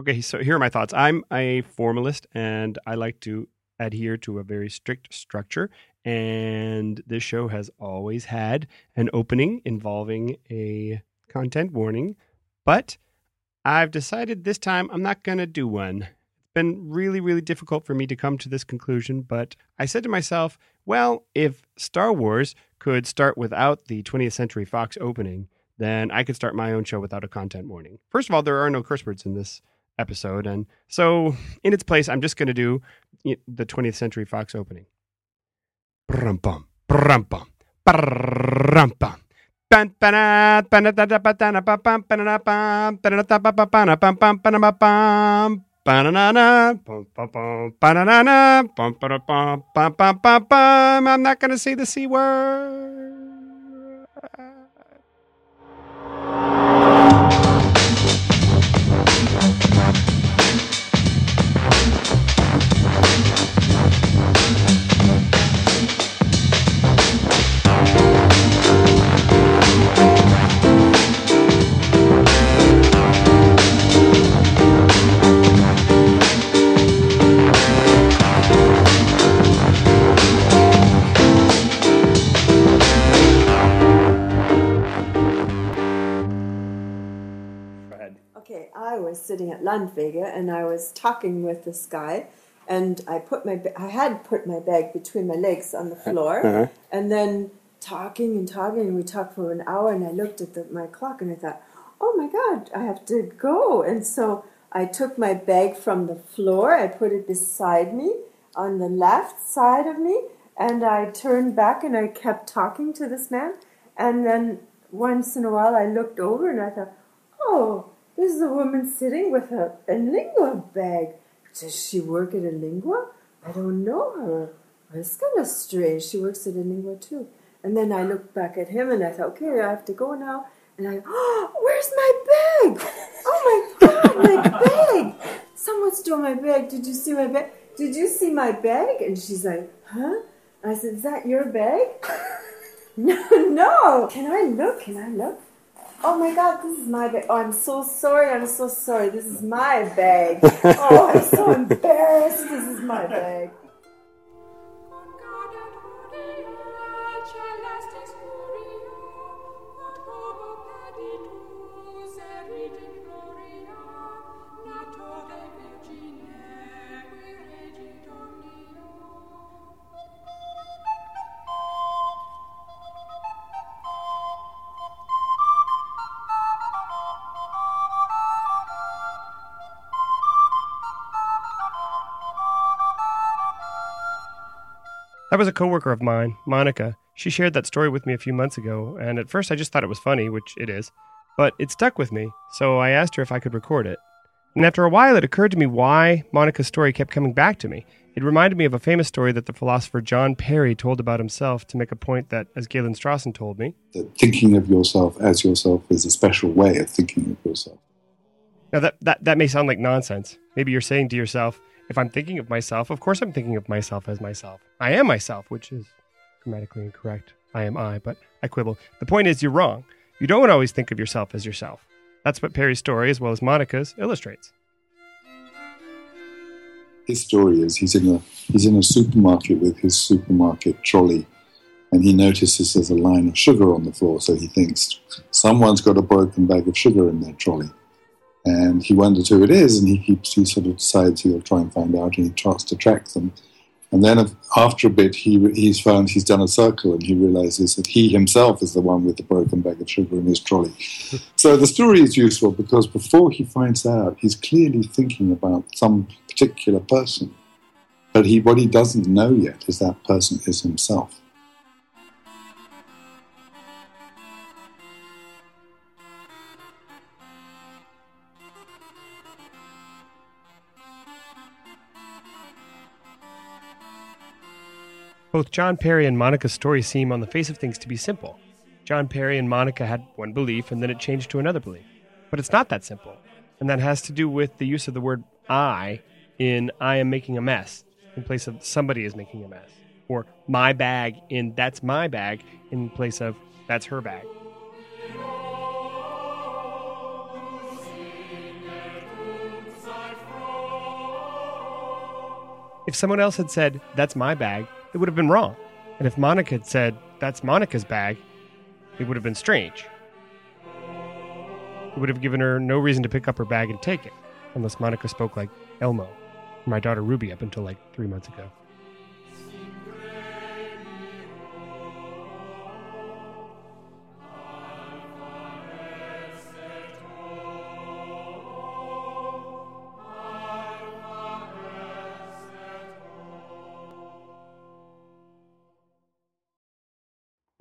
Okay, so here are my thoughts. I'm a formalist and I like to adhere to a very strict structure. And this show has always had an opening involving a content warning. But I've decided this time I'm not going to do one. It's been really, really difficult for me to come to this conclusion. But I said to myself, well, if Star Wars could start without the 20th Century Fox opening, then I could start my own show without a content warning. First of all, there are no curse words in this episode. And so, in its place, I'm just going to do the 20th Century Fox opening. I'm not going to say the C word. Sitting at Landwege and I was talking with this guy and I put my I had put my bag between my legs on the uh-huh. floor uh-huh. and then talking and talking and we talked for an hour and I looked at the, my clock and I thought oh my god I have to go and so I took my bag from the floor I put it beside me on the left side of me and I turned back and I kept talking to this man and then once in a while I looked over and I thought oh there's a woman sitting with a, a lingua bag. Does she work at a lingua? I don't know her. It's kind of strange. She works at a lingua too. And then I looked back at him and I thought, okay, I have to go now. And I, oh, where's my bag? Oh my God, my bag! Someone stole my bag. Did you see my bag? Did you see my bag? And she's like, huh? I said, is that your bag? no, no. Can I look? Can I look? Oh my god, this is my bag. Oh, I'm so sorry. I'm so sorry. This is my bag. Oh, I'm so embarrassed. This is my bag. Was a coworker of mine, Monica. She shared that story with me a few months ago, and at first I just thought it was funny, which it is, but it stuck with me, so I asked her if I could record it. And after a while, it occurred to me why Monica's story kept coming back to me. It reminded me of a famous story that the philosopher John Perry told about himself to make a point that, as Galen Strawson told me, that thinking of yourself as yourself is a special way of thinking of yourself. Now, that, that, that may sound like nonsense. Maybe you're saying to yourself, if I'm thinking of myself, of course I'm thinking of myself as myself. I am myself, which is grammatically incorrect. I am I, but I quibble. The point is, you're wrong. You don't always think of yourself as yourself. That's what Perry's story, as well as Monica's, illustrates. His story is he's in a he's in a supermarket with his supermarket trolley, and he notices there's a line of sugar on the floor. So he thinks someone's got a broken bag of sugar in their trolley and he wonders who it is, and he keeps he sort of decides he'll try and find out, and he tries to track them. And then after a bit, he he's found he's done a circle, and he realizes that he himself is the one with the broken bag of sugar in his trolley. so the story is useful because before he finds out, he's clearly thinking about some particular person, but he what he doesn't know yet is that person is himself. Both John Perry and Monica's story seem, on the face of things, to be simple. John Perry and Monica had one belief, and then it changed to another belief. But it's not that simple. And that has to do with the use of the word I in I am making a mess in place of somebody is making a mess. Or my bag in that's my bag in place of that's her bag. If someone else had said, That's my bag, it would have been wrong. And if Monica had said, That's Monica's bag, it would have been strange. It would have given her no reason to pick up her bag and take it, unless Monica spoke like Elmo, my daughter Ruby up until like three months ago.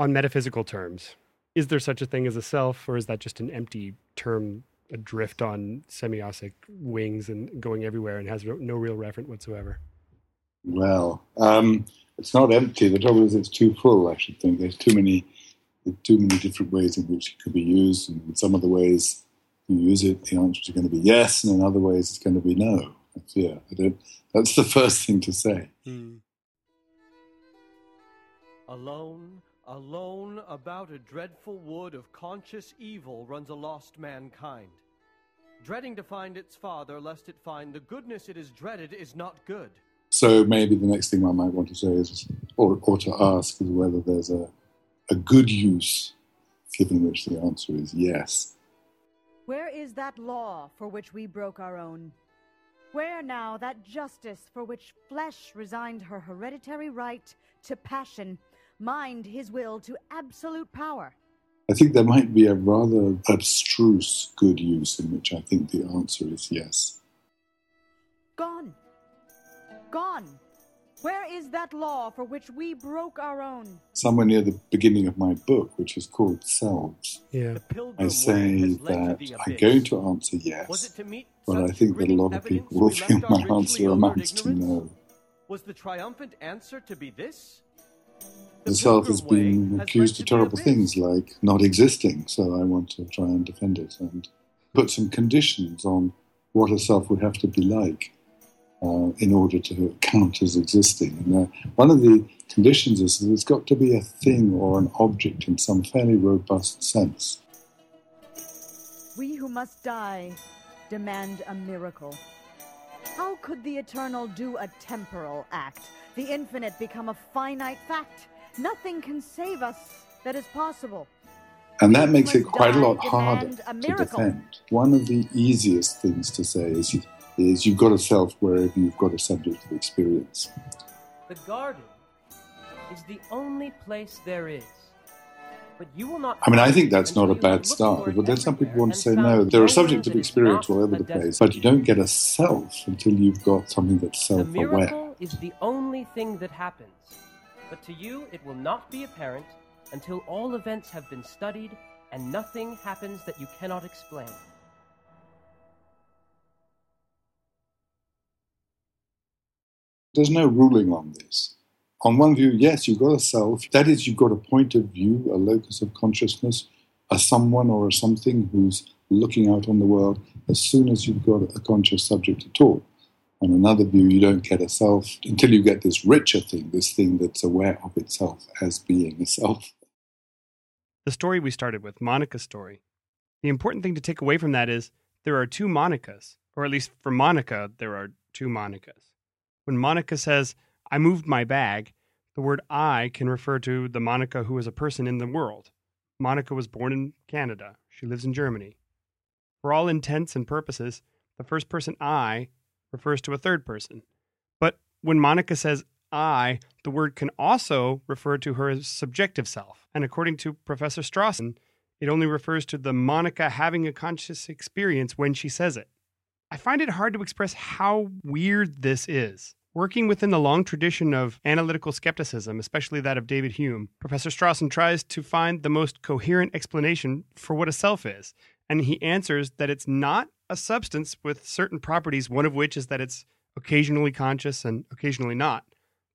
On metaphysical terms, is there such a thing as a self, or is that just an empty term adrift on semiotic wings and going everywhere and has no real referent whatsoever? Well, um, it's not empty. The trouble is, it's too full. I should think there's too many, too many different ways in which it could be used, and in some of the ways you use it, the answer is going to be yes, and in other ways it's going to be no. That's, yeah, I don't, that's the first thing to say. Hmm. Alone, alone about a dreadful wood of conscious evil runs a lost mankind. Dreading to find its father, lest it find the goodness it is dreaded is not good. So maybe the next thing I might want to say is, or, or to ask, is whether there's a, a good use, given which the answer is yes. Where is that law for which we broke our own? Where now that justice for which flesh resigned her hereditary right to passion, mind his will to absolute power? I think there might be a rather abstruse good use in which I think the answer is yes. Gone. Gone. Where is that law for which we broke our own? Somewhere near the beginning of my book, which is called Selves, Yeah. I say that I'm going to answer Was yes, it to meet but I think that a lot of people will we left think my answer amounts to no. Was the triumphant answer to be this? The self has been accused of terrible things like not existing, so I want to try and defend it and put some conditions on what a self would have to be like uh, in order to count as existing. And uh, one of the conditions is that it's got to be a thing or an object in some fairly robust sense. We who must die demand a miracle. How could the eternal do a temporal act? The infinite become a finite fact? Nothing can save us that is possible. And that makes it quite a lot harder a to defend. One of the easiest things to say is, you, is you've got a self wherever you've got a subject of experience. The garden is the only place there is. But you will not. I mean, I think that's not a until you have bad start, but then some people want to say, no, there are nowhere subjects of experience all over the place, but you don't get a self until you've got something that's self aware. The miracle is the only thing that happens. But to you, it will not be apparent until all events have been studied and nothing happens that you cannot explain. There's no ruling on this. On one view, yes, you've got a self. That is, you've got a point of view, a locus of consciousness, a someone or a something who's looking out on the world as soon as you've got a conscious subject at all. On another view, you don't get a self until you get this richer thing, this thing that's aware of itself as being a self. The story we started with, Monica's story. The important thing to take away from that is there are two Monicas, or at least for Monica, there are two Monicas. When Monica says, I moved my bag, the word I can refer to the Monica who is a person in the world. Monica was born in Canada. She lives in Germany. For all intents and purposes, the first person I refers to a third person. But when Monica says I, the word can also refer to her subjective self. And according to Professor Strawson, it only refers to the Monica having a conscious experience when she says it. I find it hard to express how weird this is. Working within the long tradition of analytical skepticism, especially that of David Hume, Professor Strawson tries to find the most coherent explanation for what a self is. And he answers that it's not a substance with certain properties, one of which is that it's occasionally conscious and occasionally not,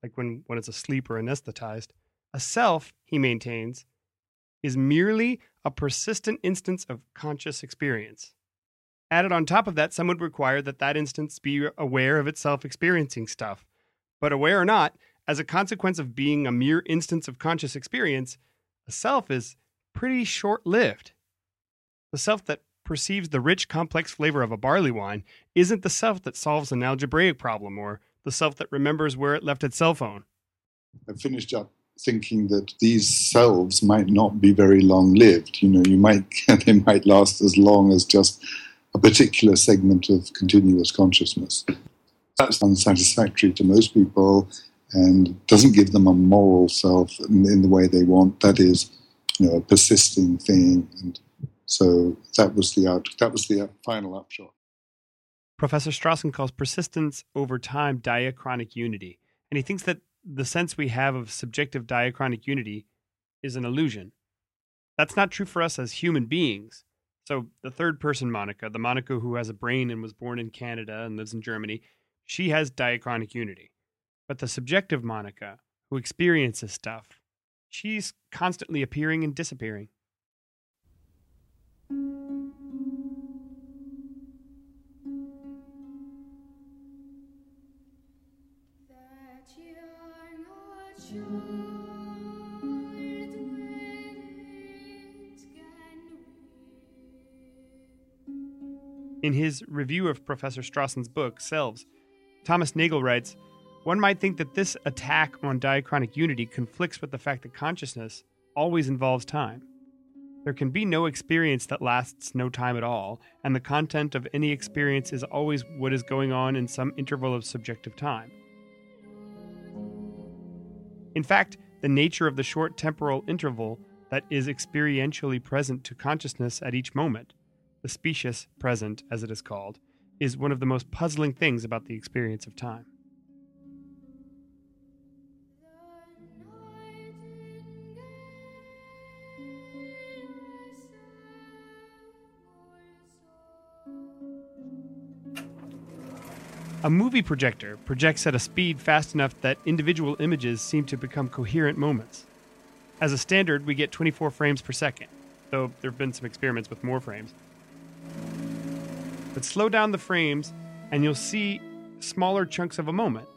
like when, when it's asleep or anesthetized. A self, he maintains, is merely a persistent instance of conscious experience. Added on top of that, some would require that that instance be aware of itself experiencing stuff. But aware or not, as a consequence of being a mere instance of conscious experience, a self is pretty short lived. The self that perceives the rich, complex flavor of a barley wine isn't the self that solves an algebraic problem or the self that remembers where it left its cell phone. I finished up thinking that these selves might not be very long lived. You know, you might they might last as long as just a particular segment of continuous consciousness. That's unsatisfactory to most people and doesn't give them a moral self in, in the way they want. That is, you know, a persisting thing. And so that was the out, that was the final upshot. Professor Strawson calls persistence over time diachronic unity, and he thinks that the sense we have of subjective diachronic unity is an illusion. That's not true for us as human beings. So, the third person Monica, the Monica who has a brain and was born in Canada and lives in Germany, she has diachronic unity. But the subjective Monica, who experiences stuff, she's constantly appearing and disappearing. In his review of Professor Strawson's book, Selves, Thomas Nagel writes One might think that this attack on diachronic unity conflicts with the fact that consciousness always involves time. There can be no experience that lasts no time at all, and the content of any experience is always what is going on in some interval of subjective time. In fact, the nature of the short temporal interval that is experientially present to consciousness at each moment the specious present, as it is called, is one of the most puzzling things about the experience of time. A movie projector projects at a speed fast enough that individual images seem to become coherent moments. As a standard, we get 24 frames per second, though there have been some experiments with more frames. But slow down the frames, and you'll see smaller chunks of a moment.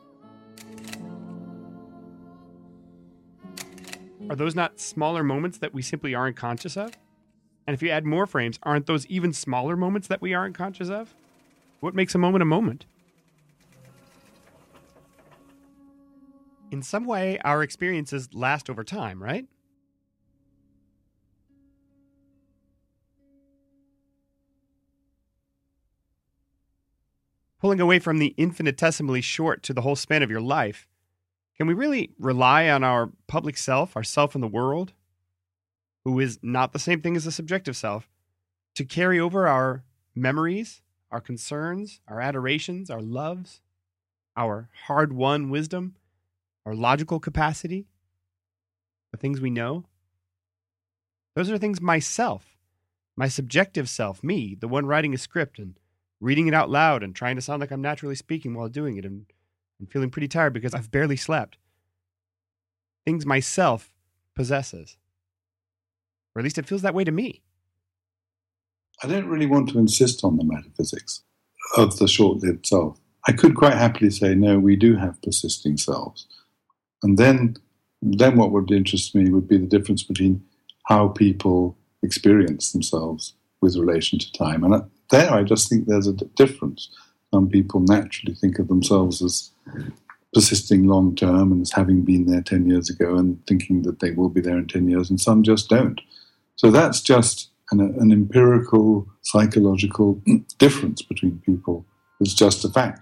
Are those not smaller moments that we simply aren't conscious of? And if you add more frames, aren't those even smaller moments that we aren't conscious of? What makes a moment a moment? In some way, our experiences last over time, right? pulling away from the infinitesimally short to the whole span of your life, can we really rely on our public self, our self in the world, who is not the same thing as the subjective self, to carry over our memories, our concerns, our adorations, our loves, our hard won wisdom, our logical capacity, the things we know? Those are things myself, my subjective self, me, the one writing a script and reading it out loud and trying to sound like I'm naturally speaking while doing it and, and feeling pretty tired because I've barely slept. Things myself possesses. Or at least it feels that way to me. I don't really want to insist on the metaphysics of the short lived self. I could quite happily say, no, we do have persisting selves. And then, then what would interest me would be the difference between how people experience themselves with relation to time. And there, I just think there's a difference. Some people naturally think of themselves as persisting long term and as having been there 10 years ago and thinking that they will be there in 10 years, and some just don't. So that's just an, an empirical, psychological difference between people. It's just a fact.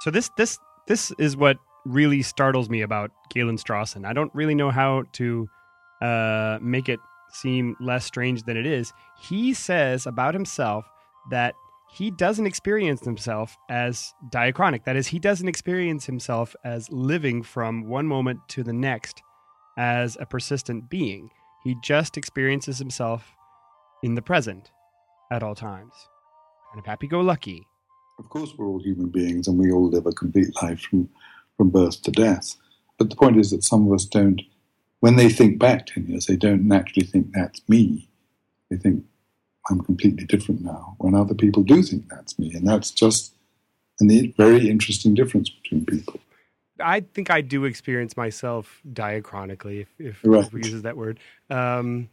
So this this this is what really startles me about Galen Strawson. I don't really know how to uh, make it seem less strange than it is, he says about himself that he doesn't experience himself as diachronic. That is, he doesn't experience himself as living from one moment to the next as a persistent being. He just experiences himself in the present at all times. Kind of happy go lucky. Of course, we're all human beings and we all live a complete life from, from birth to death. But the point is that some of us don't when they think back 10 years, they don't naturally think that's me. They think I'm completely different now, when other people do think that's me. And that's just a very interesting difference between people. I think I do experience myself diachronically, if, if, right. if we use that word, um,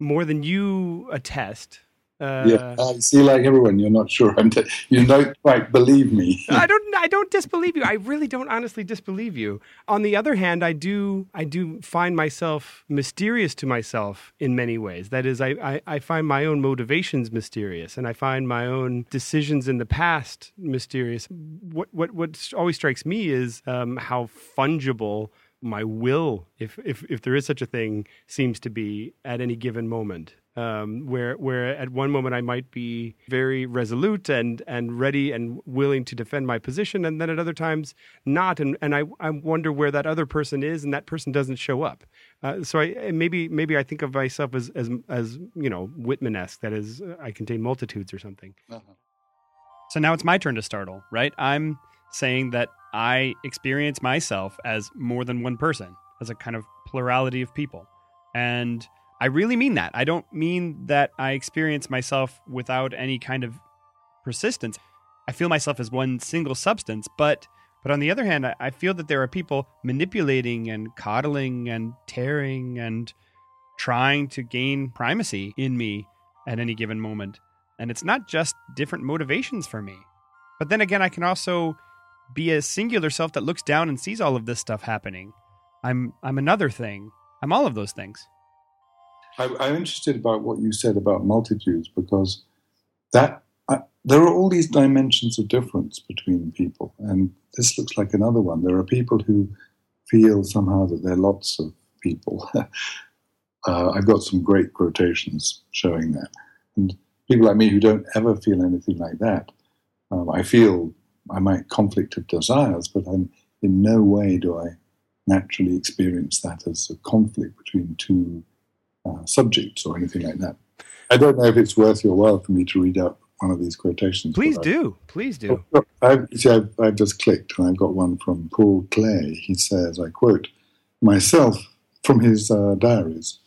more than you attest. Uh, yeah, I see. Like everyone, you're not sure. I'm t- you don't quite believe me. I don't. I don't disbelieve you. I really don't honestly disbelieve you. On the other hand, I do. I do find myself mysterious to myself in many ways. That is, I, I, I find my own motivations mysterious, and I find my own decisions in the past mysterious. What what what always strikes me is um, how fungible my will, if if if there is such a thing, seems to be at any given moment um, where where at one moment I might be very resolute and and ready and willing to defend my position, and then at other times not, and and I, I wonder where that other person is, and that person doesn't show up. Uh, so I maybe maybe I think of myself as as as you know Whitman esque, that is, I contain multitudes or something. Uh-huh. So now it's my turn to startle, right? I'm saying that I experience myself as more than one person, as a kind of plurality of people, and I really mean that. I don't mean that I experience myself without any kind of persistence. I feel myself as one single substance, but but on the other hand, I feel that there are people manipulating and coddling and tearing and trying to gain primacy in me at any given moment. And it's not just different motivations for me. But then again, I can also be a singular self that looks down and sees all of this stuff happening. I'm I'm another thing. I'm all of those things. I, am interested about what you said about multitudes because that I, there are all these dimensions of difference between people, and this looks like another one. There are people who feel somehow that there are lots of people. uh, I've got some great quotations showing that, and people like me who don't ever feel anything like that. Um, I feel I might conflict of desires, but I'm, in no way do I naturally experience that as a conflict between two uh, subjects or anything like that. I don't know if it's worth your while for me to read out one of these quotations. Please do. I, Please do. I've, see, I've, I've just clicked and I've got one from Paul Klee. He says, I quote, myself from his uh, diaries,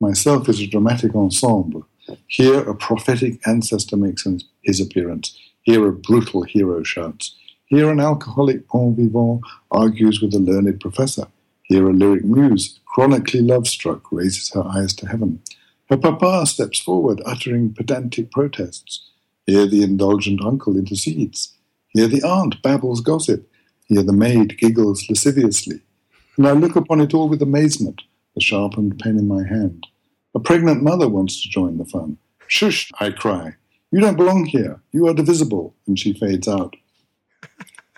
myself is a dramatic ensemble. Here a prophetic ancestor makes his appearance. Here a brutal hero shouts. Here an alcoholic bon vivant argues with a learned professor. Here a lyric muse chronically love struck, raises her eyes to heaven. Her papa steps forward, uttering pedantic protests. Here the indulgent uncle intercedes. Here the aunt babbles gossip. Here the maid giggles lasciviously. And I look upon it all with amazement, the sharpened pen in my hand. A pregnant mother wants to join the fun. Shush, I cry. You don't belong here. You are divisible. And she fades out.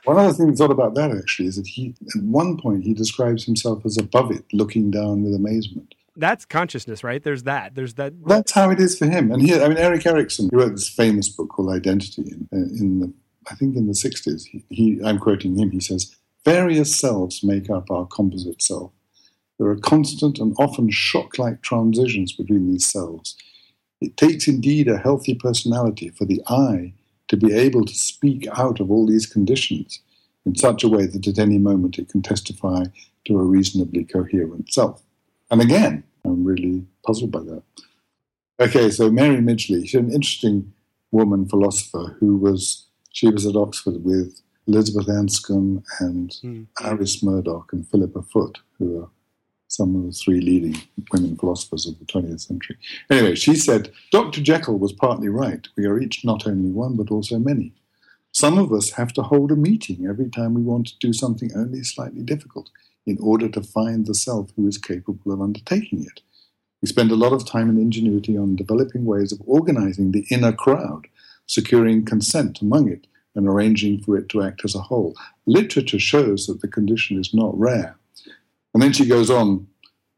One other thing that's odd about that actually is that he, at one point, he describes himself as above it, looking down with amazement. That's consciousness, right? There's that. There's that. That's how it is for him. And here, I mean, Erik Erikson, he wrote this famous book called Identity in, uh, in the, I think in the 60s. He, he, I'm quoting him. He says, Various selves make up our composite self. There are constant and often shock like transitions between these selves. It takes indeed a healthy personality for the I to be able to speak out of all these conditions in such a way that at any moment it can testify to a reasonably coherent self. And again, I'm really puzzled by that. Okay, so Mary Midgley, she's an interesting woman philosopher who was, she was at Oxford with Elizabeth Anscombe and mm. Iris Murdoch and Philippa Foot, who are some of the three leading women philosophers of the 20th century. Anyway, she said, Dr. Jekyll was partly right. We are each not only one, but also many. Some of us have to hold a meeting every time we want to do something only slightly difficult in order to find the self who is capable of undertaking it. We spend a lot of time and ingenuity on developing ways of organizing the inner crowd, securing consent among it, and arranging for it to act as a whole. Literature shows that the condition is not rare. And then she goes on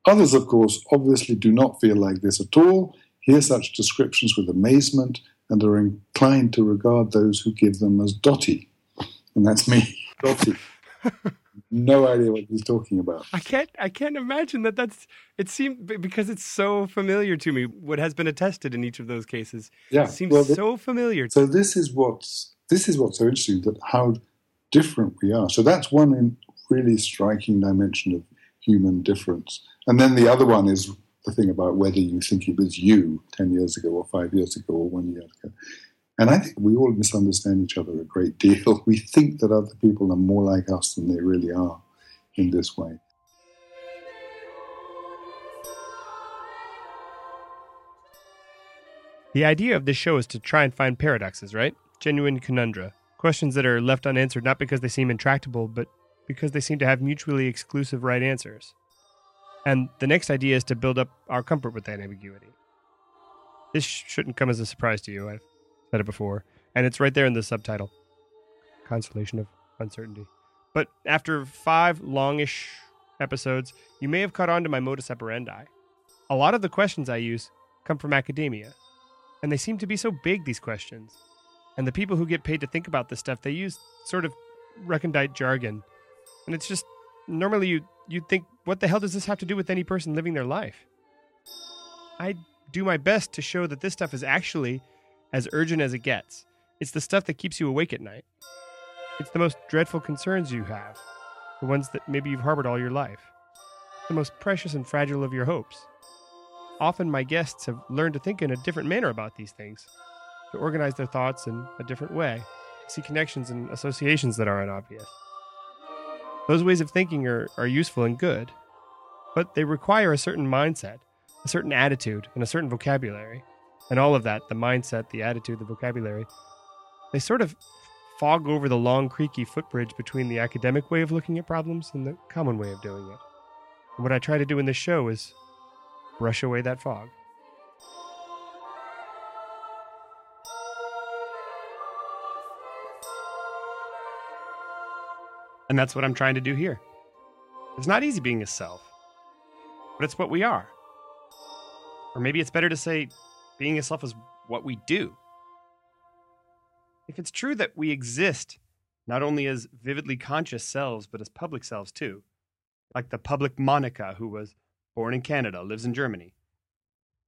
Others, of course, obviously do not feel like this at all, hear such descriptions with amazement, and are inclined to regard those who give them as dotty. And that's me, dotty. no idea what he's talking about. I can't. I can't imagine that. That's. It seems because it's so familiar to me. What has been attested in each of those cases. Yeah, it seems well, so familiar. So this is what's this is what's so interesting that how different we are. So that's one really striking dimension of human difference. And then the other one is the thing about whether you think it was you 10 years ago or five years ago or one year ago. And I think we all misunderstand each other a great deal. We think that other people are more like us than they really are in this way. The idea of this show is to try and find paradoxes, right? Genuine conundra. Questions that are left unanswered not because they seem intractable, but because they seem to have mutually exclusive right answers. And the next idea is to build up our comfort with that ambiguity. This shouldn't come as a surprise to you. I've said it before. And it's right there in the subtitle Consolation of Uncertainty. But after five longish episodes, you may have caught on to my modus operandi. A lot of the questions I use come from academia, and they seem to be so big, these questions. And the people who get paid to think about this stuff, they use sort of recondite jargon. And it's just normally you you'd think, what the hell does this have to do with any person living their life? I do my best to show that this stuff is actually as urgent as it gets. It's the stuff that keeps you awake at night. It's the most dreadful concerns you have, the ones that maybe you've harbored all your life, the most precious and fragile of your hopes. Often my guests have learned to think in a different manner about these things, to organize their thoughts in a different way, to see connections and associations that aren't obvious. Those ways of thinking are, are useful and good, but they require a certain mindset, a certain attitude, and a certain vocabulary. And all of that the mindset, the attitude, the vocabulary they sort of fog over the long, creaky footbridge between the academic way of looking at problems and the common way of doing it. And what I try to do in this show is brush away that fog. And that's what I'm trying to do here. It's not easy being a self, but it's what we are. Or maybe it's better to say being a self is what we do. If it's true that we exist not only as vividly conscious selves, but as public selves too, like the public Monica who was born in Canada, lives in Germany,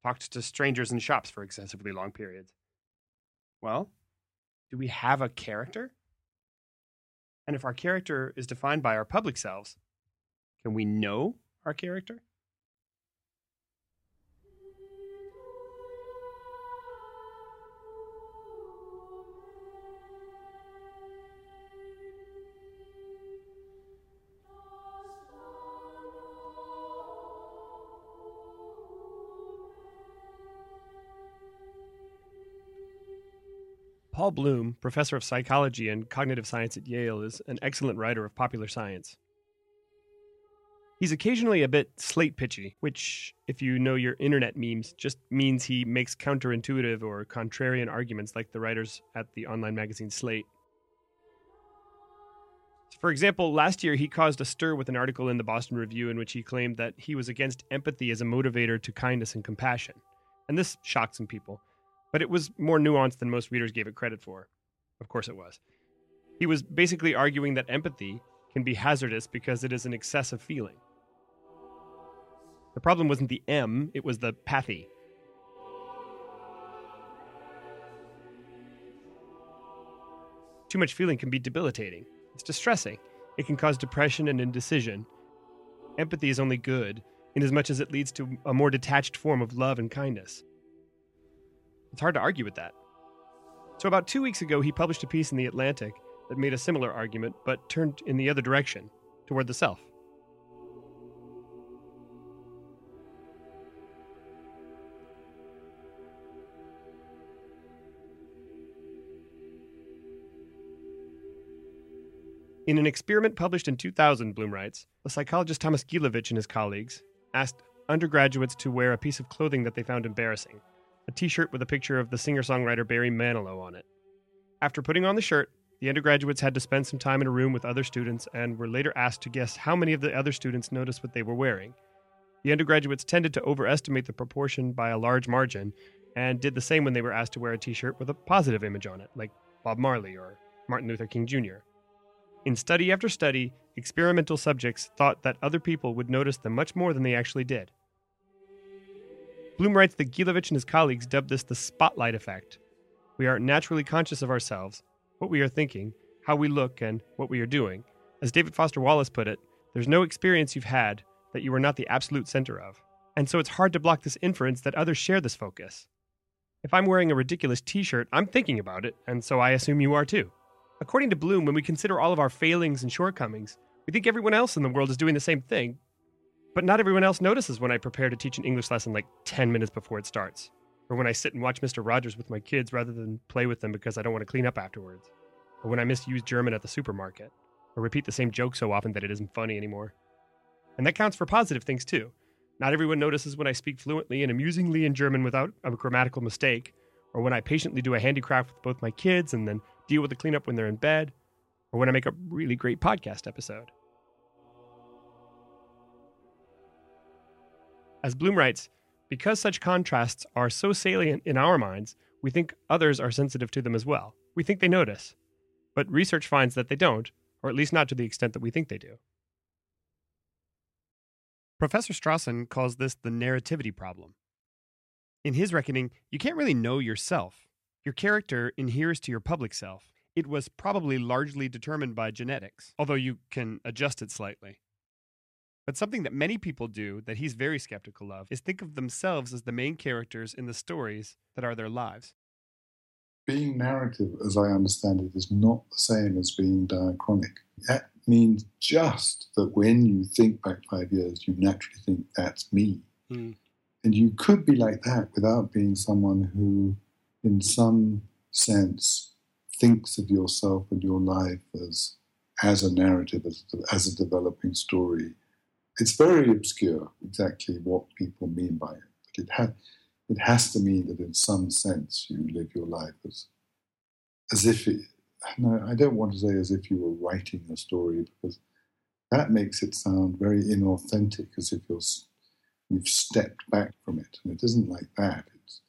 talked to strangers in shops for excessively long periods. Well, do we have a character? And if our character is defined by our public selves, can we know our character? Paul Bloom, professor of psychology and cognitive science at Yale, is an excellent writer of popular science. He's occasionally a bit slate pitchy, which, if you know your internet memes, just means he makes counterintuitive or contrarian arguments like the writers at the online magazine Slate. For example, last year he caused a stir with an article in the Boston Review in which he claimed that he was against empathy as a motivator to kindness and compassion. And this shocked some people but it was more nuanced than most readers gave it credit for. Of course it was. He was basically arguing that empathy can be hazardous because it is an excessive feeling. The problem wasn't the M, it was the pathy. Too much feeling can be debilitating. It's distressing. It can cause depression and indecision. Empathy is only good in as much as it leads to a more detached form of love and kindness. It's hard to argue with that. So, about two weeks ago, he published a piece in The Atlantic that made a similar argument, but turned in the other direction, toward the self. In an experiment published in 2000, Bloom writes, the psychologist Thomas Gilovich and his colleagues asked undergraduates to wear a piece of clothing that they found embarrassing a t shirt with a picture of the singer songwriter Barry Manilow on it. After putting on the shirt, the undergraduates had to spend some time in a room with other students and were later asked to guess how many of the other students noticed what they were wearing. The undergraduates tended to overestimate the proportion by a large margin and did the same when they were asked to wear a t shirt with a positive image on it, like Bob Marley or Martin Luther King Jr. In study after study, experimental subjects thought that other people would notice them much more than they actually did. Bloom writes that Gilovich and his colleagues dubbed this the spotlight effect. We are naturally conscious of ourselves, what we are thinking, how we look, and what we are doing. As David Foster Wallace put it, there's no experience you've had that you are not the absolute center of. And so it's hard to block this inference that others share this focus. If I'm wearing a ridiculous t shirt, I'm thinking about it, and so I assume you are too. According to Bloom, when we consider all of our failings and shortcomings, we think everyone else in the world is doing the same thing, but not everyone else notices when I prepare to teach an English lesson like 10 minutes before it starts. Or when I sit and watch Mr. Rogers with my kids rather than play with them because I don't want to clean up afterwards. Or when I misuse German at the supermarket. Or repeat the same joke so often that it isn't funny anymore. And that counts for positive things too. Not everyone notices when I speak fluently and amusingly in German without a grammatical mistake, or when I patiently do a handicraft with both my kids and then deal with the cleanup when they're in bed, or when I make a really great podcast episode. As Bloom writes, because such contrasts are so salient in our minds, we think others are sensitive to them as well. We think they notice. But research finds that they don't, or at least not to the extent that we think they do. Professor Strawson calls this the narrativity problem. In his reckoning, you can't really know yourself. Your character inheres to your public self. It was probably largely determined by genetics, although you can adjust it slightly. But something that many people do that he's very skeptical of is think of themselves as the main characters in the stories that are their lives. Being narrative, as I understand it, is not the same as being diachronic. That means just that when you think back five years, you naturally think, that's me. Mm. And you could be like that without being someone who, in some sense, thinks of yourself and your life as, as a narrative, as, as a developing story. It's very obscure exactly what people mean by it, but it, ha- it has to mean that in some sense you live your life as, as if it, no, I don't want to say as if you were writing a story because that makes it sound very inauthentic, as if you're you've stepped back from it, and it isn't like that. It's,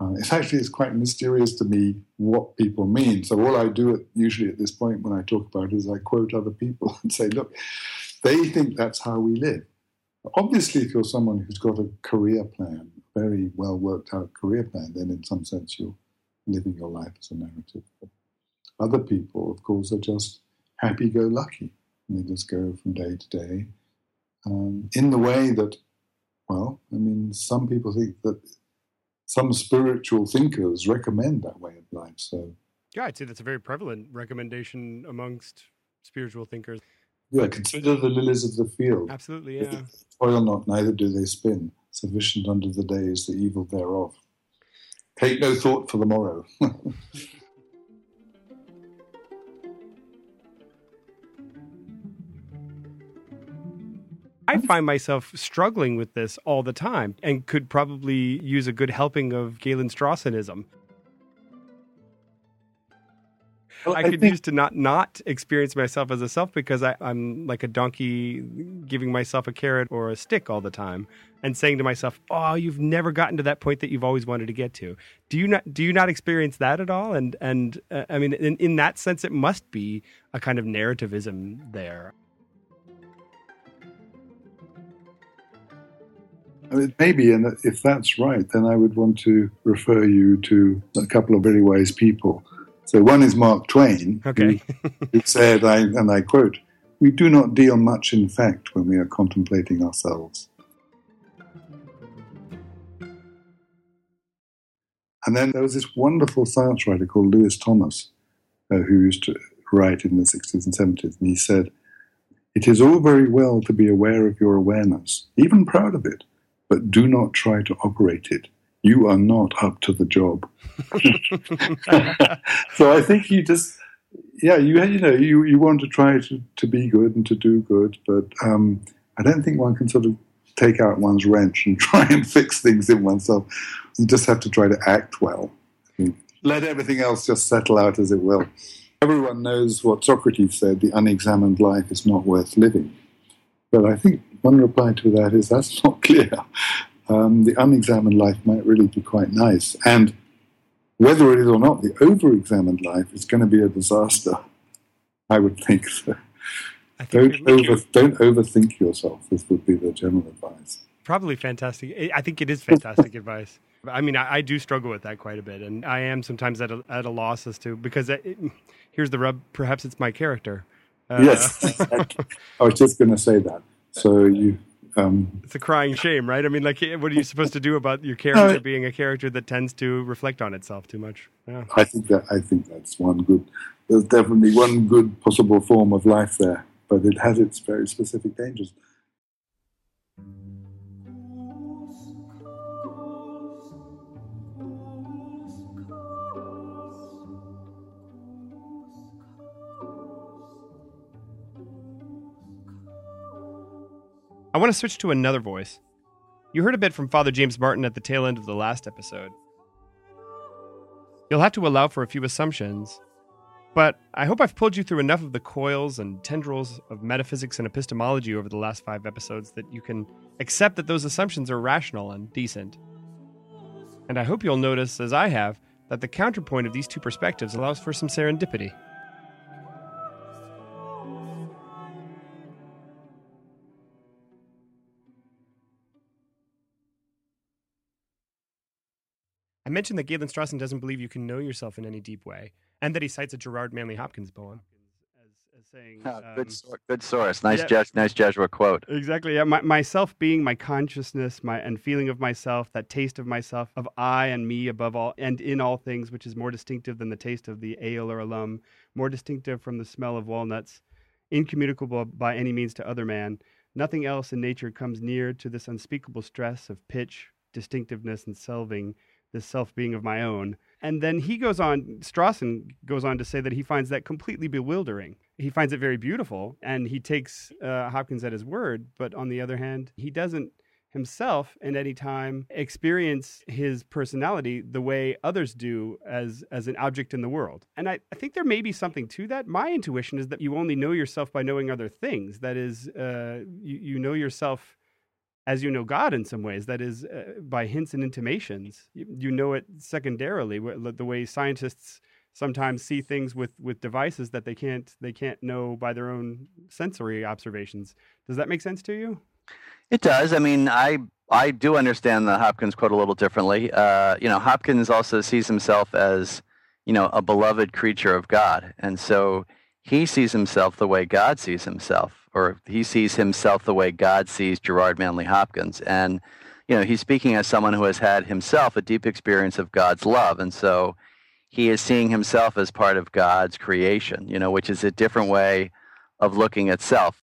uh, it's actually it's quite mysterious to me what people mean. So all I do at, usually at this point when I talk about it is I quote other people and say, look, they think that's how we live. Obviously, if you're someone who's got a career plan, a very well worked out career plan, then in some sense you're living your life as a narrative. But other people, of course, are just happy go lucky. They just go from day to day um, in the way that well, I mean, some people think that some spiritual thinkers recommend that way of life. So, yeah, I'd say that's a very prevalent recommendation amongst spiritual thinkers. Yeah, consider the lilies of the field. Absolutely, yeah. Toil not, neither do they spin. Sufficient unto the day is the evil thereof. Take no thought for the morrow. I find myself struggling with this all the time and could probably use a good helping of Galen Strawsonism. Well, I, I could think... use to not not experience myself as a self because I, am like a donkey giving myself a carrot or a stick all the time and saying to myself, "Oh, you've never gotten to that point that you've always wanted to get to." Do you not do you not experience that at all? And and uh, I mean, in, in that sense, it must be a kind of narrativism there. I mean, maybe, and if that's right, then I would want to refer you to a couple of very wise people. So one is Mark Twain, okay. who, who said, I, and I quote, "We do not deal much in fact when we are contemplating ourselves." And then there was this wonderful science writer called Lewis Thomas, uh, who used to write in the 60s and 70s, and he said, It is all very well to be aware of your awareness, even proud of it, but do not try to operate it. You are not up to the job. so I think you just, yeah, you you know, you, you want to try to, to be good and to do good, but um, I don't think one can sort of take out one's wrench and try and fix things in oneself. You just have to try to act well. Let everything else just settle out as it will. Everyone knows what Socrates said the unexamined life is not worth living. But I think one reply to that is that's not clear. Um, the unexamined life might really be quite nice. And whether it is or not, the over examined life is going to be a disaster. I would think so. Think don't, over, don't overthink yourself. This would be the general advice. Probably fantastic. I think it is fantastic advice. I mean, I, I, do struggle with that quite a bit, and I am sometimes at a, at a loss as to because it, here's the rub. Perhaps it's my character. Uh, yes, I was just going to say that. So you. Um, it's a crying shame, right? I mean, like, what are you supposed to do about your character no, being a character that tends to reflect on itself too much? Yeah. I think that I think that's one good. There's definitely one good possible form of life there, but it has its very specific dangers. I want to switch to another voice. You heard a bit from Father James Martin at the tail end of the last episode. You'll have to allow for a few assumptions, but I hope I've pulled you through enough of the coils and tendrils of metaphysics and epistemology over the last five episodes that you can accept that those assumptions are rational and decent. And I hope you'll notice, as I have, that the counterpoint of these two perspectives allows for some serendipity. I mentioned that Galen Strawson doesn't believe you can know yourself in any deep way, and that he cites a Gerard Manley Hopkins poem as, as saying, Oh, good, um, sor- good source. Nice, yeah. Jes- nice Jesuit quote. Exactly. Yeah. My, myself being my consciousness, my and feeling of myself, that taste of myself, of I and me above all, and in all things, which is more distinctive than the taste of the ale or alum, more distinctive from the smell of walnuts, incommunicable by any means to other man. Nothing else in nature comes near to this unspeakable stress of pitch, distinctiveness, and selving, this self being of my own. And then he goes on, Strawson goes on to say that he finds that completely bewildering. He finds it very beautiful and he takes uh, Hopkins at his word. But on the other hand, he doesn't himself at any time experience his personality the way others do as, as an object in the world. And I, I think there may be something to that. My intuition is that you only know yourself by knowing other things. That is, uh, you, you know yourself as you know God in some ways. That is, uh, by hints and intimations. You, you know it secondarily, the way scientists sometimes see things with, with devices that they can't they can't know by their own sensory observations. Does that make sense to you? It does. I mean, I I do understand the Hopkins quote a little differently. Uh, you know, Hopkins also sees himself as you know a beloved creature of God, and so he sees himself the way God sees himself, or he sees himself the way God sees Gerard Manley Hopkins, and you know he's speaking as someone who has had himself a deep experience of God's love, and so he is seeing himself as part of God's creation. You know, which is a different way of looking at self.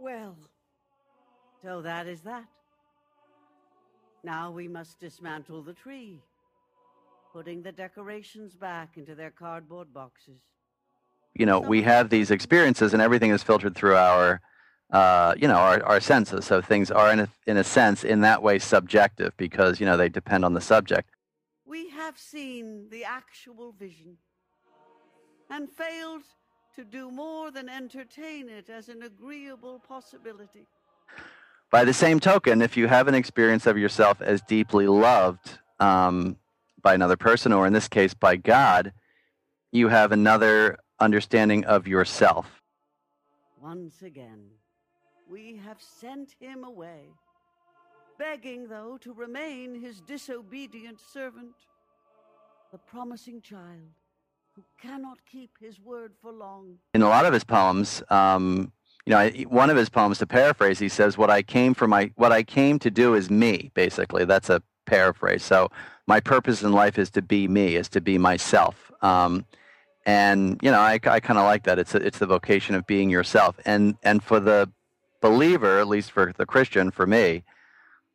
Well, so that is that. Now we must dismantle the tree, putting the decorations back into their cardboard boxes. you know we have these experiences and everything is filtered through our uh, you know our, our senses so things are in a, in a sense in that way subjective because you know they depend on the subject We have seen the actual vision and failed to do more than entertain it as an agreeable possibility. by the same token if you have an experience of yourself as deeply loved um, by another person or in this case by god you have another understanding of yourself Once again, we have sent him away, begging, though, to remain his disobedient servant, the promising child who cannot keep his word for long. in a lot of his poems, um, you know, one of his poems, to paraphrase, he says, "What I came for my, what I came to do is me." Basically, that's a paraphrase. So, my purpose in life is to be me, is to be myself. Um, and you know, I, I kind of like that. It's a, it's the vocation of being yourself. And and for the believer, at least for the Christian, for me,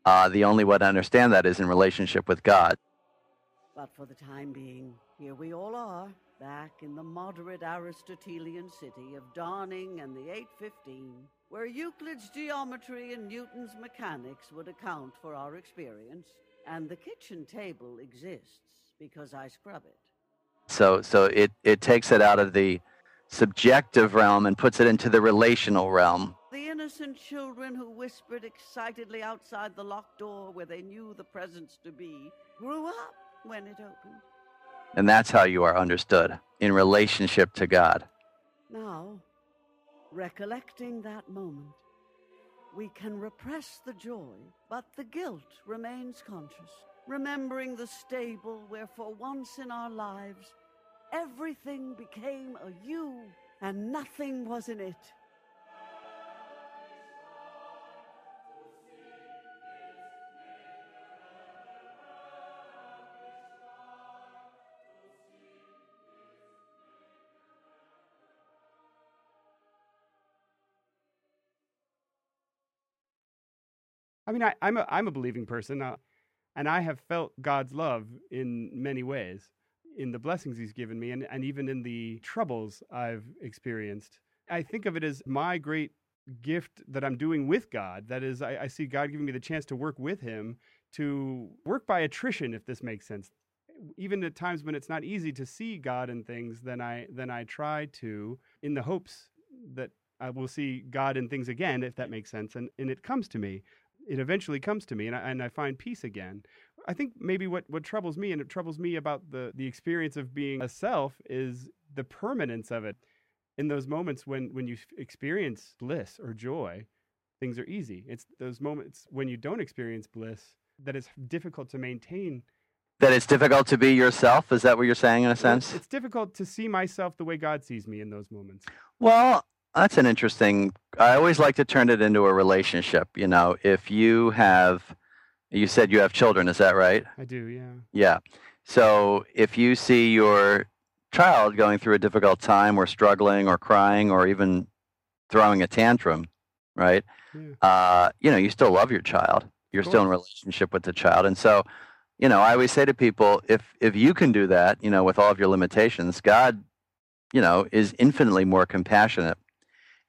uh, the only way to understand that is in relationship with God. But for the time being, here we all are, back in the moderate Aristotelian city of Dawning and the 815, where Euclid's geometry and Newton's mechanics would account for our experience, and the kitchen table exists because I scrub it. So so it it takes it out of the subjective realm and puts it into the relational realm. The innocent children who whispered excitedly outside the locked door where they knew the presence to be grew up when it opened. And that's how you are understood in relationship to God. Now, recollecting that moment, we can repress the joy, but the guilt remains conscious, remembering the stable where for once in our lives everything became a you and nothing was in it. I mean, I, am a I'm a believing person, uh, and I have felt God's love in many ways, in the blessings He's given me, and and even in the troubles I've experienced. I think of it as my great gift that I'm doing with God. That is, I, I see God giving me the chance to work with Him, to work by attrition, if this makes sense. Even at times when it's not easy to see God in things, then I then I try to, in the hopes that I will see God in things again, if that makes sense, and and it comes to me. It eventually comes to me, and I, and I find peace again. I think maybe what, what troubles me, and it troubles me about the, the experience of being a self, is the permanence of it in those moments when when you experience bliss or joy, things are easy. It's those moments when you don't experience bliss that it's difficult to maintain. That it's difficult to be yourself. Is that what you're saying in a sense? It's difficult to see myself the way God sees me in those moments. Well, that's an interesting. I always like to turn it into a relationship. You know, if you have, you said you have children. Is that right? I do. Yeah. Yeah. So if you see your child going through a difficult time or struggling or crying or even throwing a tantrum, right? Yeah. Uh, you know, you still love your child. You're still in relationship with the child. And so, you know, I always say to people, if if you can do that, you know, with all of your limitations, God, you know, is infinitely more compassionate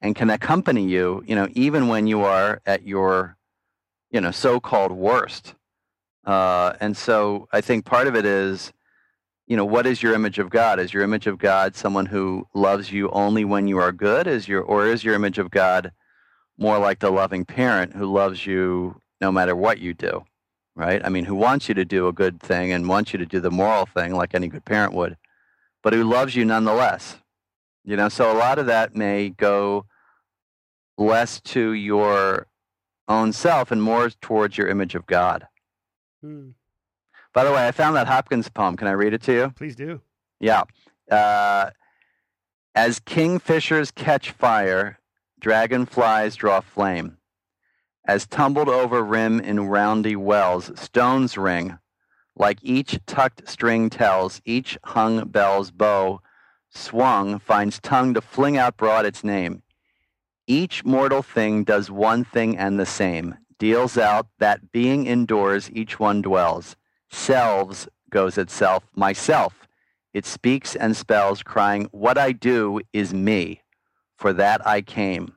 and can accompany you, you know, even when you are at your, you know, so-called worst. Uh, and so I think part of it is you know, what is your image of God? Is your image of God someone who loves you only when you are good? Is your or is your image of God more like the loving parent who loves you no matter what you do? Right? I mean, who wants you to do a good thing and wants you to do the moral thing like any good parent would, but who loves you nonetheless. You know, so a lot of that may go less to your own self and more towards your image of God. Hmm. By the way, I found that Hopkins poem. Can I read it to you? Please do. Yeah. Uh, as kingfishers catch fire, dragonflies draw flame. As tumbled over rim in roundy wells, stones ring, like each tucked string tells, each hung bell's bow swung finds tongue to fling out broad its name. Each mortal thing does one thing and the same, deals out that being indoors each one dwells selves goes itself, myself. It speaks and spells, crying, What I do is me, for that I came.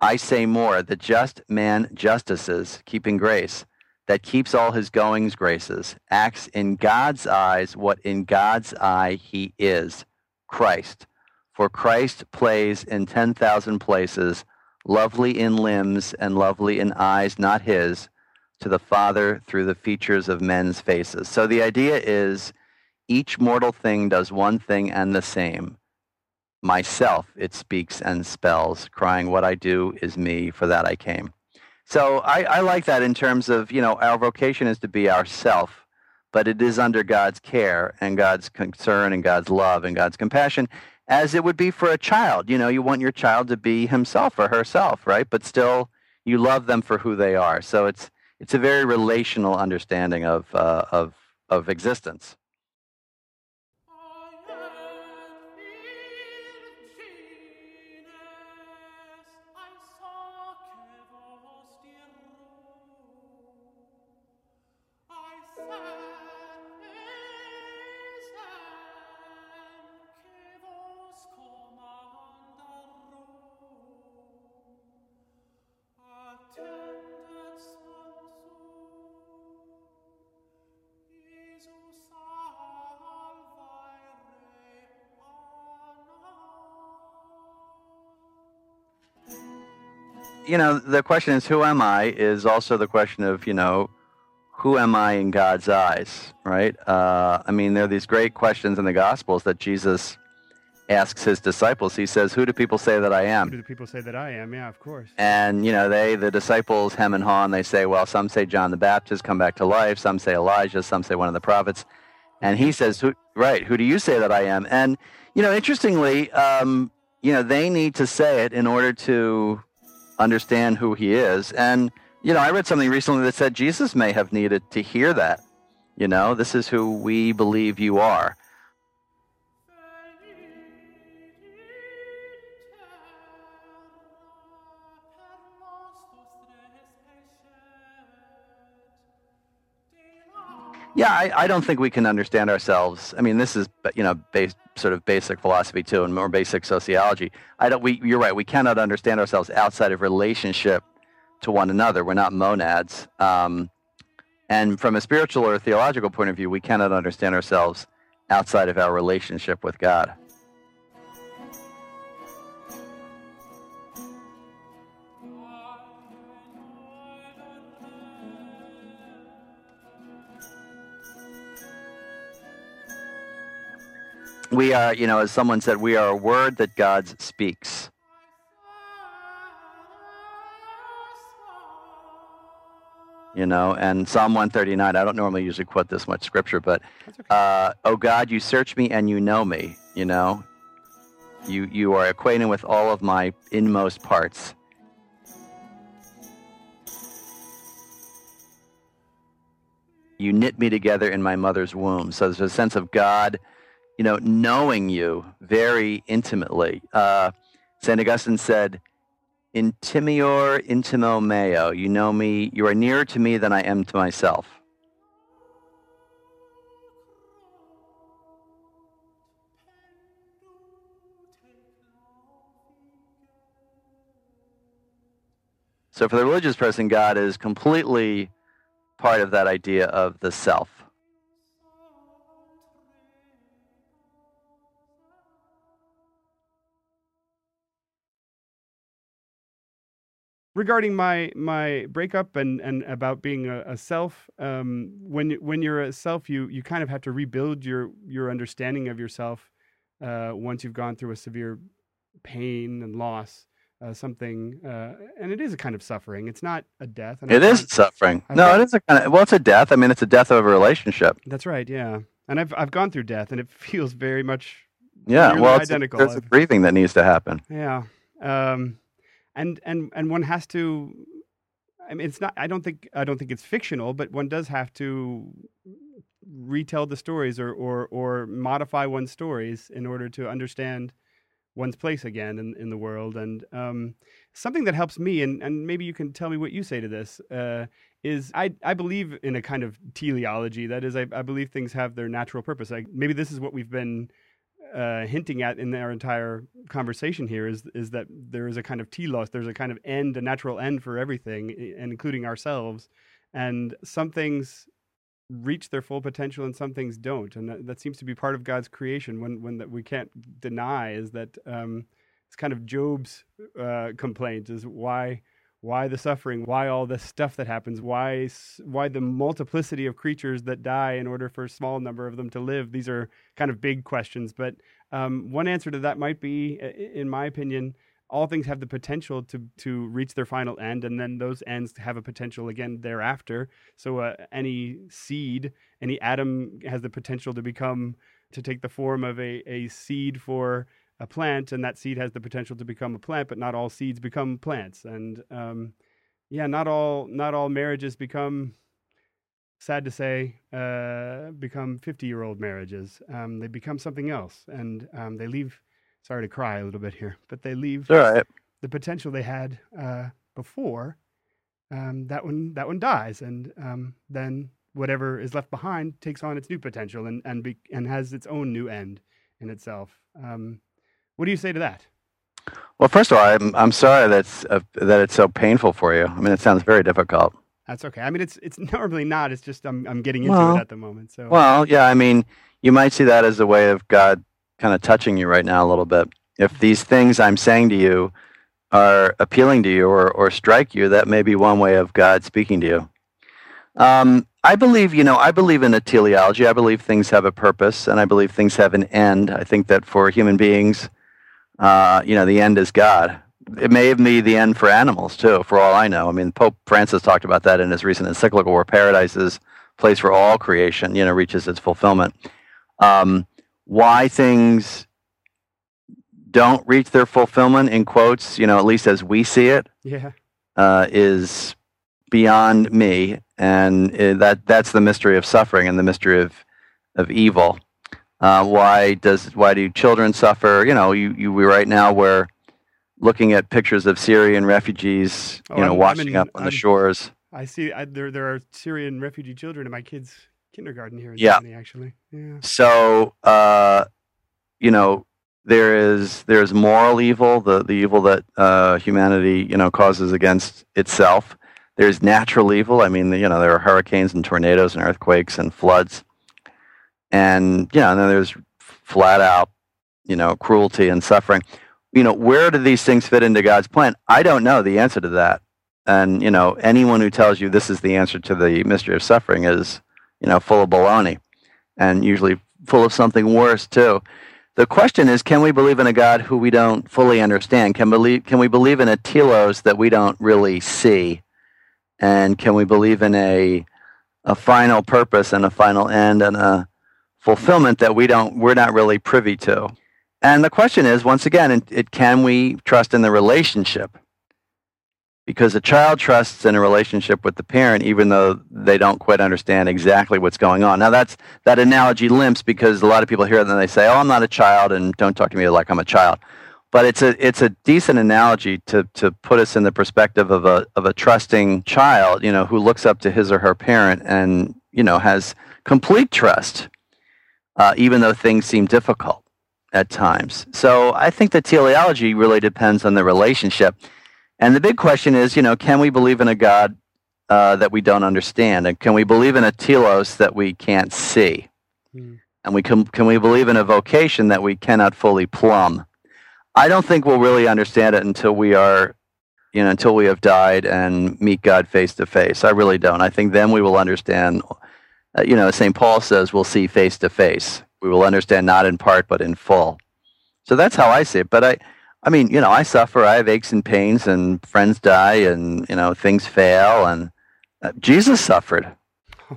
I say more, the just man justices, keeping grace, that keeps all his goings graces, acts in God's eyes what in God's eye he is, Christ. For Christ plays in 10,000 places, lovely in limbs and lovely in eyes not his, to the Father through the features of men's faces. So the idea is each mortal thing does one thing and the same. Myself, it speaks and spells, crying, What I do is me, for that I came. So I, I like that in terms of, you know, our vocation is to be ourself, but it is under God's care and God's concern and God's love and God's compassion, as it would be for a child. You know, you want your child to be himself or herself, right? But still, you love them for who they are. So it's it's a very relational understanding of uh, of of existence. You know, the question is, who am I? Is also the question of, you know, who am I in God's eyes, right? Uh, I mean, there are these great questions in the Gospels that Jesus asks his disciples. He says, "Who do people say that I am?" Who do people say that I am? Yeah, of course. And you know, they, the disciples, hem and haw, and they say, "Well, some say John the Baptist come back to life. Some say Elijah. Some say one of the prophets." And he says, who, "Right? Who do you say that I am?" And you know, interestingly, um, you know, they need to say it in order to understand who he is. And, you know, I read something recently that said Jesus may have needed to hear that. You know, this is who we believe you are. Yeah, I, I don't think we can understand ourselves. I mean, this is you know base, sort of basic philosophy too, and more basic sociology. I don't. We, you're right. We cannot understand ourselves outside of relationship to one another. We're not monads. Um, and from a spiritual or theological point of view, we cannot understand ourselves outside of our relationship with God. We are, you know, as someone said, we are a word that God speaks. You know, and Psalm 139, I don't normally usually quote this much scripture, but, okay. uh, oh God, you search me and you know me, you know. You, you are acquainted with all of my inmost parts. You knit me together in my mother's womb. So there's a sense of God you know, knowing you very intimately. Uh, St. Augustine said, Intimior intimo meo. You know me, you are nearer to me than I am to myself. So for the religious person, God is completely part of that idea of the self. Regarding my my breakup and and about being a, a self um, when when you're a self you you kind of have to rebuild your your understanding of yourself uh, once you've gone through a severe pain and loss uh, something uh, and it is a kind of suffering. It's not a death it is suffering. I've no got, it is a kind of well it's a death. I mean it's a death of a relationship. That's right yeah. And i've i've gone through death and it feels very much yeah well identical. a, there's a grieving that needs to happen. Yeah um, and and and one has to I mean, it's not. I don't think. I don't think it's fictional, but one does have to retell the stories or or or modify one's stories in order to understand one's place again in, in the world. And um, something that helps me, and, and maybe you can tell me what you say to this, uh, is I, I believe in a kind of teleology. That is, I, I believe things have their natural purpose. Like maybe this is what we've been uh, hinting at in our entire conversation here is is that there is a kind of telos, there's a kind of end, a natural end for everything, including ourselves, and some things reach their full potential and some things don't, and that, that seems to be part of God's creation. When when that we can't deny is that um, it's kind of Job's uh, complaint is why why the suffering? Why all this stuff that happens? Why why the multiplicity of creatures that die in order for a small number of them to live? These are kind of big questions but um, one answer to that might be in my opinion all things have the potential to to reach their final end and then those ends have a potential again thereafter. So uh, any seed any atom has the potential to become to take the form of a, a seed for a plant, and that seed has the potential to become a plant, but not all seeds become plants. And um, yeah, not all not all marriages become sad to say, uh, become 50 year old marriages. Um, they become something else and um, they leave, sorry to cry a little bit here, but they leave right. the potential they had uh, before. Um, that one, that one dies. And um, then whatever is left behind takes on its new potential and, and, be, and has its own new end in itself. What do you say to that? Well, first of all, I'm I'm sorry that's uh, that it's so painful for you. I mean, it sounds very difficult. That's okay. I mean, it's it's normally not. It's just I'm I'm getting into well, it at the moment. So well, yeah. I mean, you might see that as a way of God kind of touching you right now a little bit. If these things I'm saying to you are appealing to you or or strike you, that may be one way of God speaking to you. Um, I believe, you know, I believe in a teleology. I believe things have a purpose, and I believe things have an end. I think that for human beings, uh, you know, the end is God. It may be the end for animals too, for all I know. I mean, Pope Francis talked about that in his recent encyclical, where paradise is place for all creation, you know, reaches its fulfillment. Um, why things don't reach their fulfillment, in quotes, you know, at least as we see it, yeah. uh, is beyond me, and uh, that that's the mystery of suffering and the mystery of of evil. Uh, why does why do children suffer? You know, you, you we right now we're looking at pictures of Syrian refugees, you oh, know, I'm, washing I'm in, up on I'm, the shores. I see I, there there are Syrian refugee children in my kids' kindergarten here in Yeah. Germany, actually. Yeah. So, uh, you know, there is there's moral evil, the the evil that uh, humanity you know causes against itself. There's natural evil. I mean, you know, there are hurricanes and tornadoes and earthquakes and floods, and you know, and then there's flat out, you know, cruelty and suffering. You know, where do these things fit into God's plan? I don't know the answer to that. And you know, anyone who tells you this is the answer to the mystery of suffering is, you know, full of baloney, and usually full of something worse too. The question is, can we believe in a God who we don't fully understand? Can believe can we believe in a telos that we don't really see? And can we believe in a a final purpose and a final end and a fulfillment that we don't we're not really privy to? And the question is, once again, it, it can we trust in the relationship? Because a child trusts in a relationship with the parent, even though they don't quite understand exactly what's going on. Now, that's that analogy limps because a lot of people hear it and they say, "Oh, I'm not a child," and don't talk to me like I'm a child. But it's a it's a decent analogy to to put us in the perspective of a of a trusting child, you know, who looks up to his or her parent and you know has complete trust, uh, even though things seem difficult at times. So I think the teleology really depends on the relationship. And the big question is, you know, can we believe in a God uh, that we don't understand, and can we believe in a telos that we can't see, Hmm. and we can can we believe in a vocation that we cannot fully plumb? I don't think we'll really understand it until we are, you know, until we have died and meet God face to face. I really don't. I think then we will understand. Uh, you know, St. Paul says, we'll see face to face. We will understand not in part, but in full. So that's how I see it. But I, I mean, you know, I suffer. I have aches and pains, and friends die, and you know, things fail. And uh, Jesus suffered.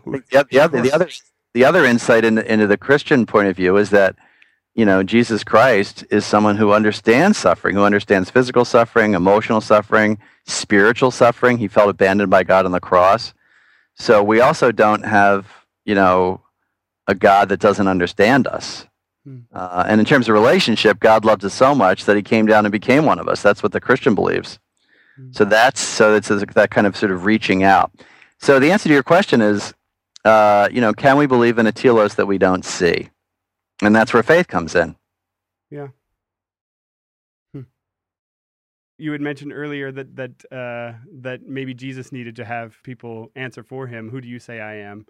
The, the, other, the other, the other insight in, into the Christian point of view is that you know Jesus Christ is someone who understands suffering, who understands physical suffering, emotional suffering, spiritual suffering. He felt abandoned by God on the cross. So we also don't have you know a God that doesn't understand us. Hmm. Uh, and in terms of relationship, God loved us so much that He came down and became one of us. That's what the Christian believes. So that's so it's that kind of sort of reaching out. So the answer to your question is, uh, you know, can we believe in a telos that we don't see? And that's where faith comes in. Yeah. You had mentioned earlier that that uh, that maybe Jesus needed to have people answer for him. Who do you say I am?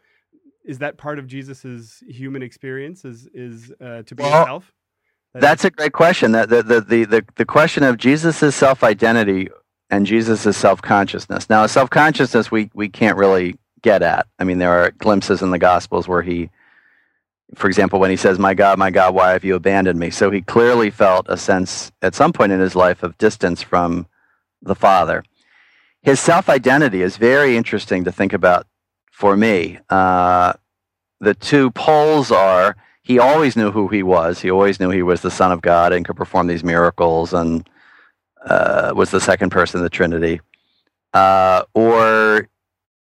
Is that part of Jesus's human experience? Is is uh, to be Well, himself? That That's a great question. That the the the the, the question of Jesus' self identity and Jesus' self consciousness. Now, self consciousness we we can't really get at. I mean, there are glimpses in the Gospels where he, for example, when he says, "My God, my God, why have you abandoned me?" So he clearly felt a sense at some point in his life of distance from the Father. His self identity is very interesting to think about for me. Uh, the two poles are he always knew who he was. He always knew he was the Son of God and could perform these miracles and uh, was the second person of the Trinity. Uh, or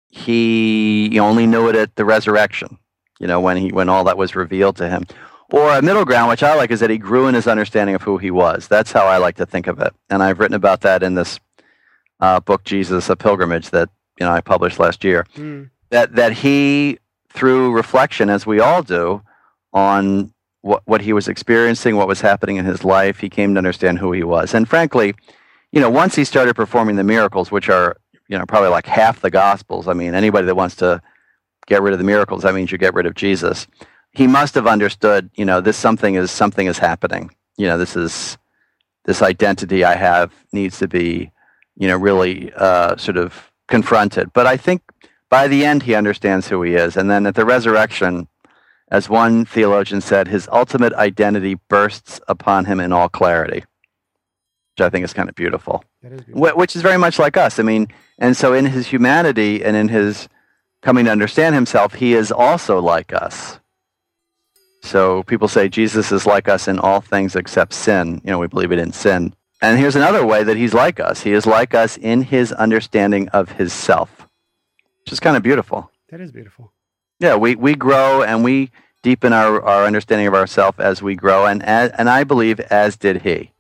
he only knew it at the resurrection, you know, when he when all that was revealed to him. Or a middle ground, which I like, is that he grew in his understanding of who he was. That's how I like to think of it, and I've written about that in this uh, book, Jesus: A Pilgrimage, that you know I published last year Hmm. That that he through reflection as we all do on what what he was experiencing what was happening in his life he came to understand who he was. And frankly you know once he started performing the miracles which are you know probably like half the gospels i mean anybody that wants to get rid of the miracles that means you get rid of jesus. He must have understood you know this something is something is happening. You know this is this identity i have needs to be you know really uh, sort of confronted. But i think by the end he understands who he is. And then at the resurrection as one theologian said his ultimate identity bursts upon him in all clarity which i think is kind of beautiful. That is beautiful. Which is very much like us. I mean and so in his humanity and in his coming to understand himself he is also like us. So people say jesus is like us in all things except sin. You know we believe he didn't sin. And here's another way that he's like us. He is like us in his understanding of his self just kind of beautiful. That is beautiful. Yeah, we, we grow and we deepen our, our understanding of ourselves as we grow, and, as, and I believe as did he.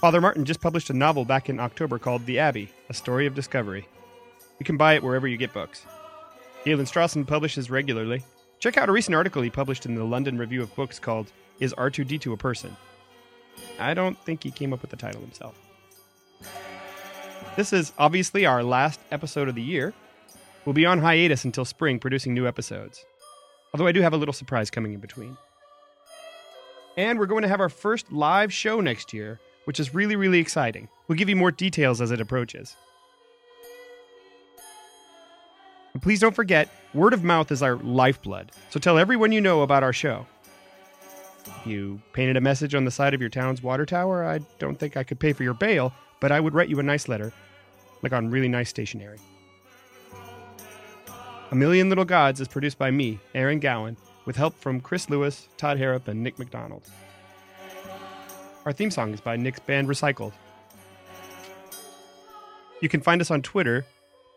Father Martin just published a novel back in October called The Abbey, A Story of Discovery. You can buy it wherever you get books. Galen Strawson publishes regularly. Check out a recent article he published in the London Review of Books called Is R2D2 a Person? I don't think he came up with the title himself. This is obviously our last episode of the year. We'll be on hiatus until spring producing new episodes. Although I do have a little surprise coming in between. And we're going to have our first live show next year, which is really, really exciting. We'll give you more details as it approaches. And please don't forget, word of mouth is our lifeblood, so tell everyone you know about our show. You painted a message on the side of your town's water tower? I don't think I could pay for your bail, but I would write you a nice letter, like on really nice stationery. A Million Little Gods is produced by me, Aaron Gowan, with help from Chris Lewis, Todd Harrop, and Nick McDonald. Our theme song is by Nick's band Recycled. You can find us on Twitter.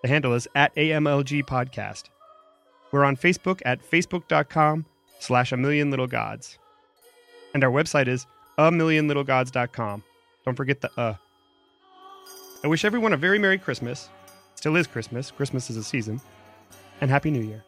The handle is at AMLG Podcast. We're on Facebook at facebook.com slash a million little gods. And our website is a millionlittlegods.com. Don't forget the uh. I wish everyone a very Merry Christmas. Still is Christmas. Christmas is a season. And Happy New Year.